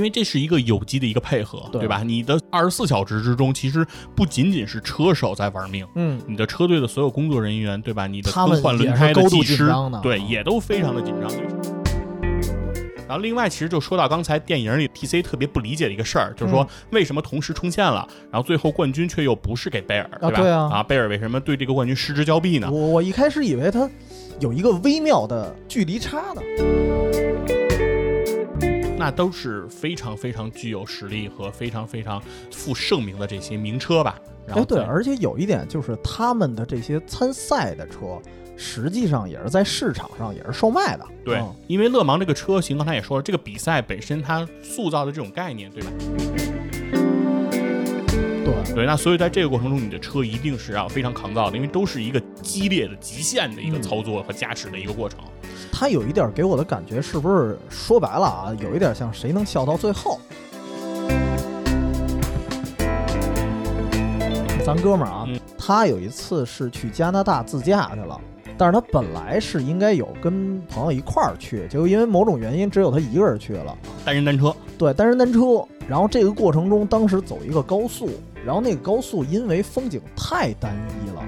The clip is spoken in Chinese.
因为这是一个有机的一个配合，对对吧？你的二十四小时之中，其实不仅仅是车手在玩命，嗯，你的车队的所有工作人员，对吧？你的轮胎的高度技师紧张的，对，啊也都非常的紧张。然后另外，其实就说到刚才电影里 TC 特别不理解的一个事儿，就是说嗯为什么同时冲线了，然后最后冠军却又不是给贝尔，吧？对啊啊，贝尔为什么对这个冠军失之交臂呢我？我一开始以为他有一个微妙的距离差的，那都是非常非常具有实力和非常非常负盛名的这些名车吧。然后哎，对，而且有一点就是他们的这些参赛的车，实际上也是在市场上也是售卖的。对嗯，因为勒芒这个车型，刚才也说了，这个比赛本身它塑造的这种概念，对吧？对，对，那所以在这个过程中，你的车一定是要非常抗造的，因为都是一个激烈的、极限的一个嗯操作和驾驶的一个过程。他有一点给我的感觉，是不是说白了啊，有一点像谁能笑到最后？咱哥们儿啊，嗯他有一次是去加拿大自驾去了，但是他本来是应该有跟朋友一块儿去，结果因为某种原因，只有他一个人去了。单人单车，对，单人单车。然后这个过程中，当时走一个高速，然后那个高速因为风景太单一了，